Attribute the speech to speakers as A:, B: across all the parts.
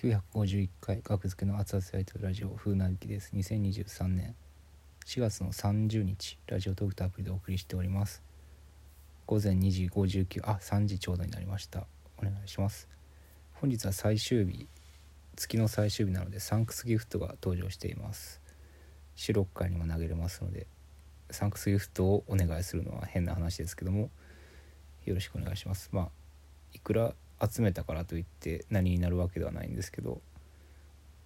A: 951回学付けの熱々やりとラジオ風なびきです。2023年4月の30日ラジオトークとアプリでお送りしております。午前2時59あ3時ちょうどになりました。お願いします。本日は最終日月の最終日なのでサンクスギフトが登場しています。収録会にも投げれますのでサンクスギフトをお願いするのは変な話ですけどもよろしくお願いします。まあいくら集めたからといって何になるわけではないんですけど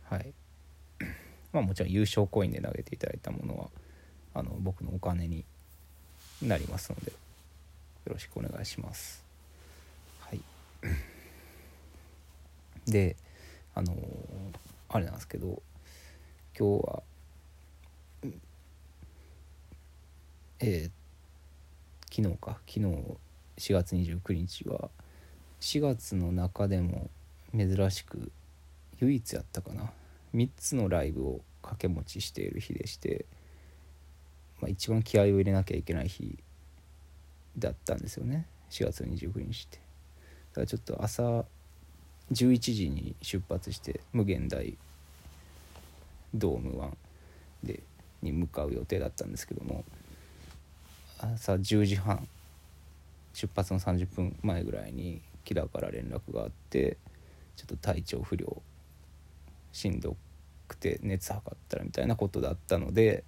A: はい。まあもちろん優勝コインで投げていただいたものはあの僕のお金になりますのでよろしくお願いします。はい。であのあれなんですけど今日はえー、昨日か。昨日4月29日は4月の中でも珍しく唯一やったかな。3つのライブを掛け持ちしている日でして、まあ、一番気合を入れなきゃいけない日だったんですよね。4月29日って。だからちょっと朝11時に出発して無限大ドーム1でに向かう予定だったんですけども朝10時半出発の30分前ぐらいに木田から連絡があってちょっと体調不良しんどくて熱測ったらみたいなことだったので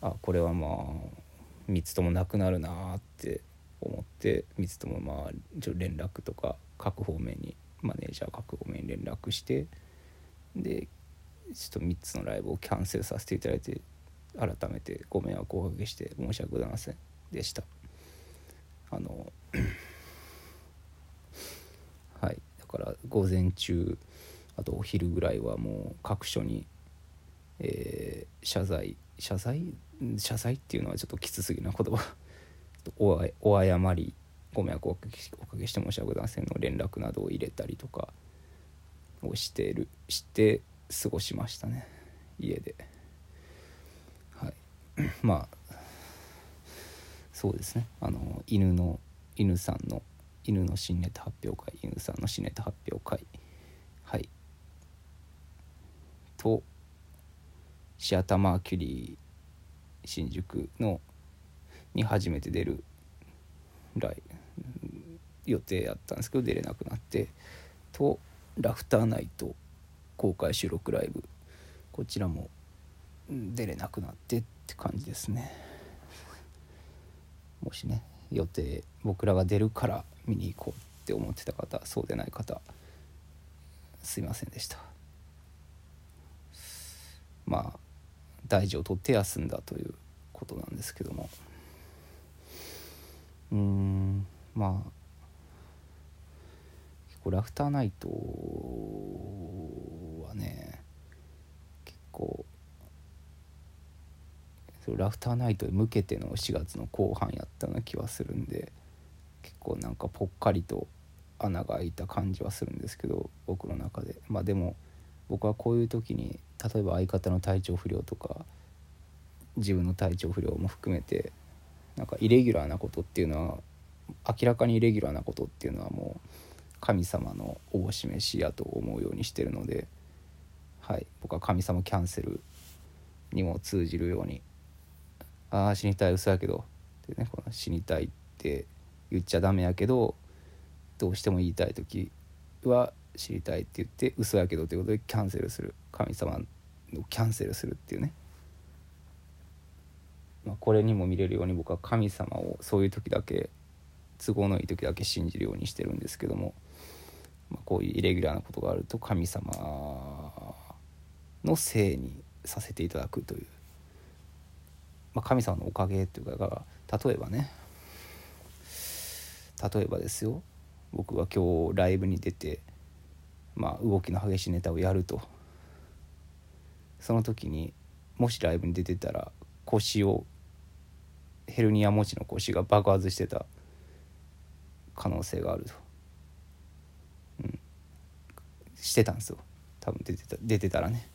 A: あこれはまあ3つともなくなるなって思って3つともまあ連絡とか各方面にマネージャー各方面に連絡してでちょっと3つのライブをキャンセルさせていただいて改めてご迷惑をおかけして申し訳ございませんでした。あのから午前中あとお昼ぐらいはもう各所に、えー、謝罪謝罪？謝罪っていうのはちょっときつすぎな言葉。おお謝りご迷惑をおかけして申し訳ございませんの連絡などを入れたりとかをしてるして過ごしましたね家で。はい。まあそうですね。あの犬の犬さんの犬の新ネタ発表会犬さんの新ネタ発表会。はい。とシアターマーキュリー新宿のに初めて出る来予定やったんですけど出れなくなってとラフターナイト公開収録ライブ。こちらも出れなくなってって感じですね。もしね予定僕らが出るから見に行こうって思ってた方そうでない方すいませんでした。まあ大事を取って休んだということなんですけども。うんまあ結構ラフターナイトはね結構ラフターナイトへ向けての4月の後半やったような気はするんで。構なんかぽっかりと穴が開いた感じはするんですけど僕の中で。まあでも僕はこういう時に例えば相方の体調不良とか自分の体調不良も含めてなんかイレギュラーなことっていうのは明らかにイレギュラーなことっていうのはもう神様のおぼししやと思うようにしてるので、はい、僕は神様キャンセルにも通じるようにああ死にたい嘘やけどってねこの死にたいって言っちゃダメやけどどうしても言いたい時は知りたいって言って嘘やけどということでキャンセルする。神様のキャンセルするっていうね、まあ、これにも見れるように僕は神様をそういう時だけ都合のいい時だけ信じるようにしてるんですけども、まあ、こういうイレギュラーなことがあると神様のせいにさせていただくという。まあ、神様のおかげっていうか例えばね例えばですよ僕が今日ライブに出て、まあ、動きの激しいネタをやると。その時にもしライブに出てたら腰をヘルニア持ちの腰が爆発してた可能性があると、うん、してたんですよ。多分出てた出てたらね。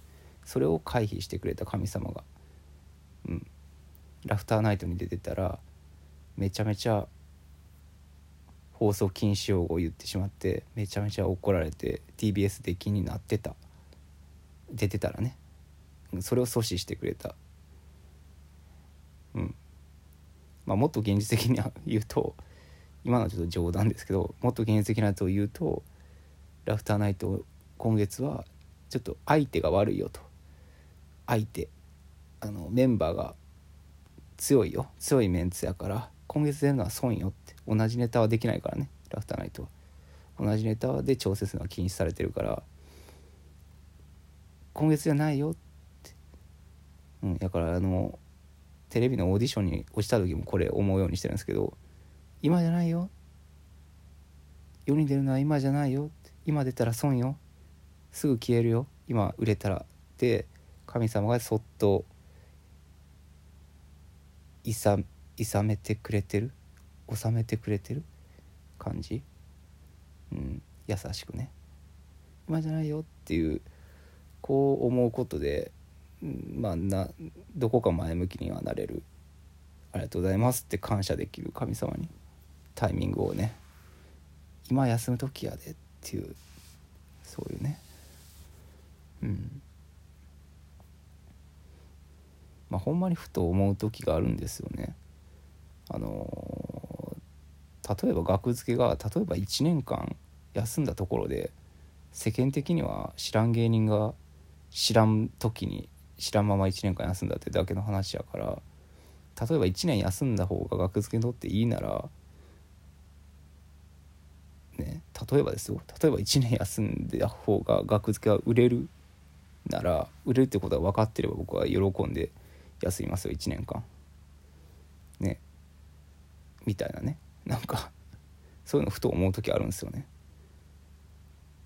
A: それを回避してくれた神様が。うん。ラフターナイトに出てたらめちゃめちゃ放送禁止用語を言ってしまってめちゃめちゃ怒られて TBS 出禁になってた。出てたらね。それを阻止してくれた。うん。まあもっと現実的に言うと今のはちょっと冗談ですけどもっと現実的なやつを言うとラフターナイト今月はちょっと相手が悪いよと。相手あのメンバーが強いよ。強いメンツやから今月出るのは損よって。同じネタはできないからねラフターナイトは。同じネタで調整するのは禁止されてるから。今月じゃないよって。うんだからあのテレビのオーディションに落ちた時もこれ思うようにしてるんですけど今じゃないよ。世に出るのは今じゃないよ今出たら損よ。すぐ消えるよ。今売れたら。で神様がそっといさいさめてくれてる。収めてくれてる感じ、うん、優しくね。今じゃないよっていうこう思うことで、まあなどこか前向きにはなれる。ありがとうございますって感謝できる神様にタイミングをね今休む時やでっていうそういうね。うん。まあほんまにふと思う時があるんですよね。あの例えば額付けが例えば1年間休んだところで世間的には知らん芸人が知らん時に知らんまま1年間休んだってだけの話やから例えば1年休んだ方が額付けにとっていいならね例えばですよ。例えば1年休んだ方が額付けが売れるなら売れるってことは分かってれば僕は喜んで休みますよ1年間。ね。みたいなね。なんかそういうのふと思う時あるんですよね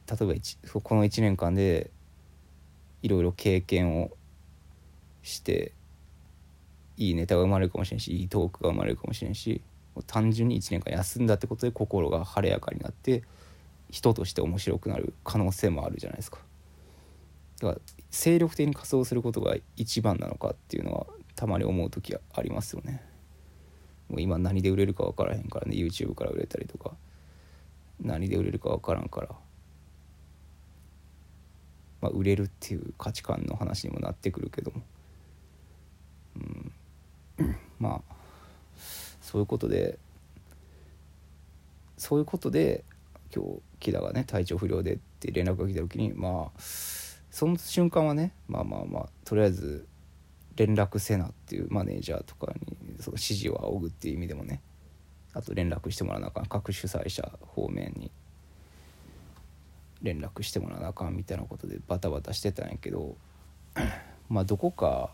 A: 例えばこの1年間でいろいろ経験をしていいネタが生まれるかもしれんしいいトークが生まれるかもしれんし単純に1年間休んだってことで心が晴れやかになって人として面白くなる可能性もあるじゃないですか。だから精力的に活動することが一番なのかっていうのはたまに思う時ありますよね。もう今何で売れるか分からへんからね YouTube から売れたりとか。何で売れるか分からんから、まあ、売れるっていう価値観の話にもなってくるけども、うん、まあそういうことで。そういうことで今日木田がね体調不良でって連絡が来た時にまあその瞬間はねまあまあまあとりあえず連絡せなっていうマネージャーとかにその指示を仰ぐっていう意味でもね。あと連絡してもらわなあかん。各主催者方面に。連絡してもらわなあかんみたいなことでバタバタしてたんやけど。まあどこか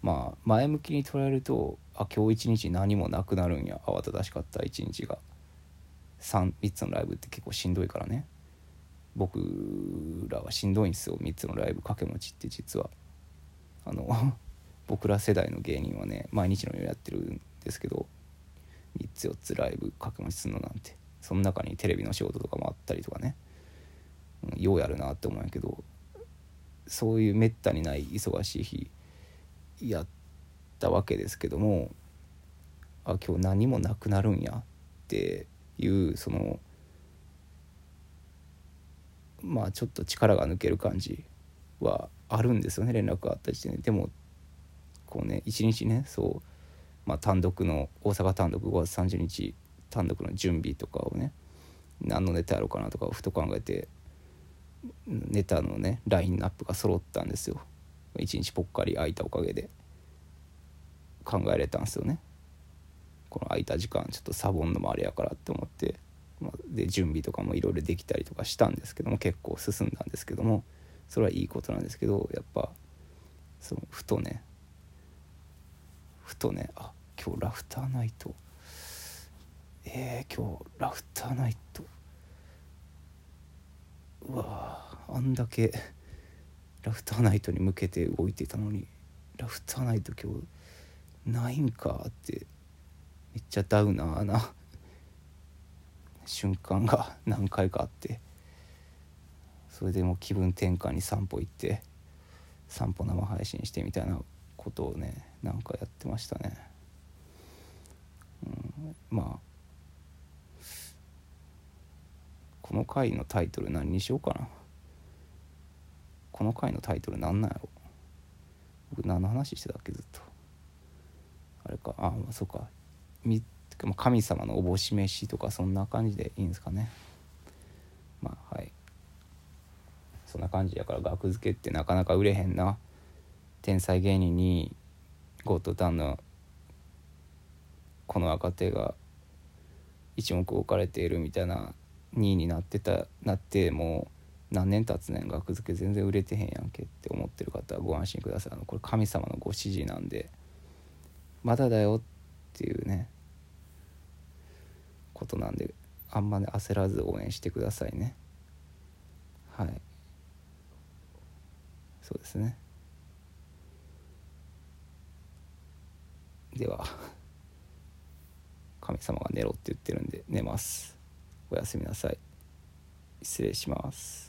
A: まあ前向きに捉えるとあ今日一日何もなくなるんや。慌ただしかった一日が。3, 3つのライブって結構しんどいからね。僕らはしんどいんですよ。3つのライブ掛け持ちって実は。あの僕ら世代の芸人はね毎日のようにやってるんですけど3つ4つライブ掛け持ちするのなんて。その中にテレビの仕事とかもあったりとかね、うん、ようやるなって思うんやけどそういうめったにない忙しい日やったわけですけどもあ今日何もなくなるんやっていうそのまあちょっと力が抜ける感じはあるんですよね連絡があった時点で。でもこうね一日ねそう、まあ、単独の大阪単独5月30日単独の準備とかをね何のネタやろうかなとかふと考えてネタのねラインナップが揃ったんですよ。一日ぽっかり空いたおかげで。考えれたんですよね。この空いた時間ちょっとサボンのもあれやからって思ってまで準備とかもいろいろできたりとかしたんですけども結構進んだんですけどもそれはいいことなんですけどやっぱそのふとねふとねあ今日ラフターナイト。えー、今日ラフターナイト。うわあんだけラフターナイトに向けて動いてたのにラフターナイト今日ないんかってめっちゃダウナーな瞬間が何回かあってそれでも気分転換に散歩行って散歩生配信してみたいなことをねなんかやってましたね、うん、まあこの回のタイトル何にしようかな。この回のタイトル何なんやろ。僕何の話してたっけずっと。あれか。ああそうか。み神様のおぼし飯とかそんな感じでいいんですかね。まあはい。そんな感じやから額付けってなかなか売れへんな。天才芸人にゴッドタンのこの若手が一目置かれているみたいな2位になってたなってもう何年経つねん額付け全然売れてへんやんけって思ってる方はご安心ください。あのこれ神様のご指示なんでまだだよっていうねことなんであんまね焦らず応援してくださいね。はい。そうですね。では神様が寝ろって言ってるんで寝ます。おやすみなさい。失礼します。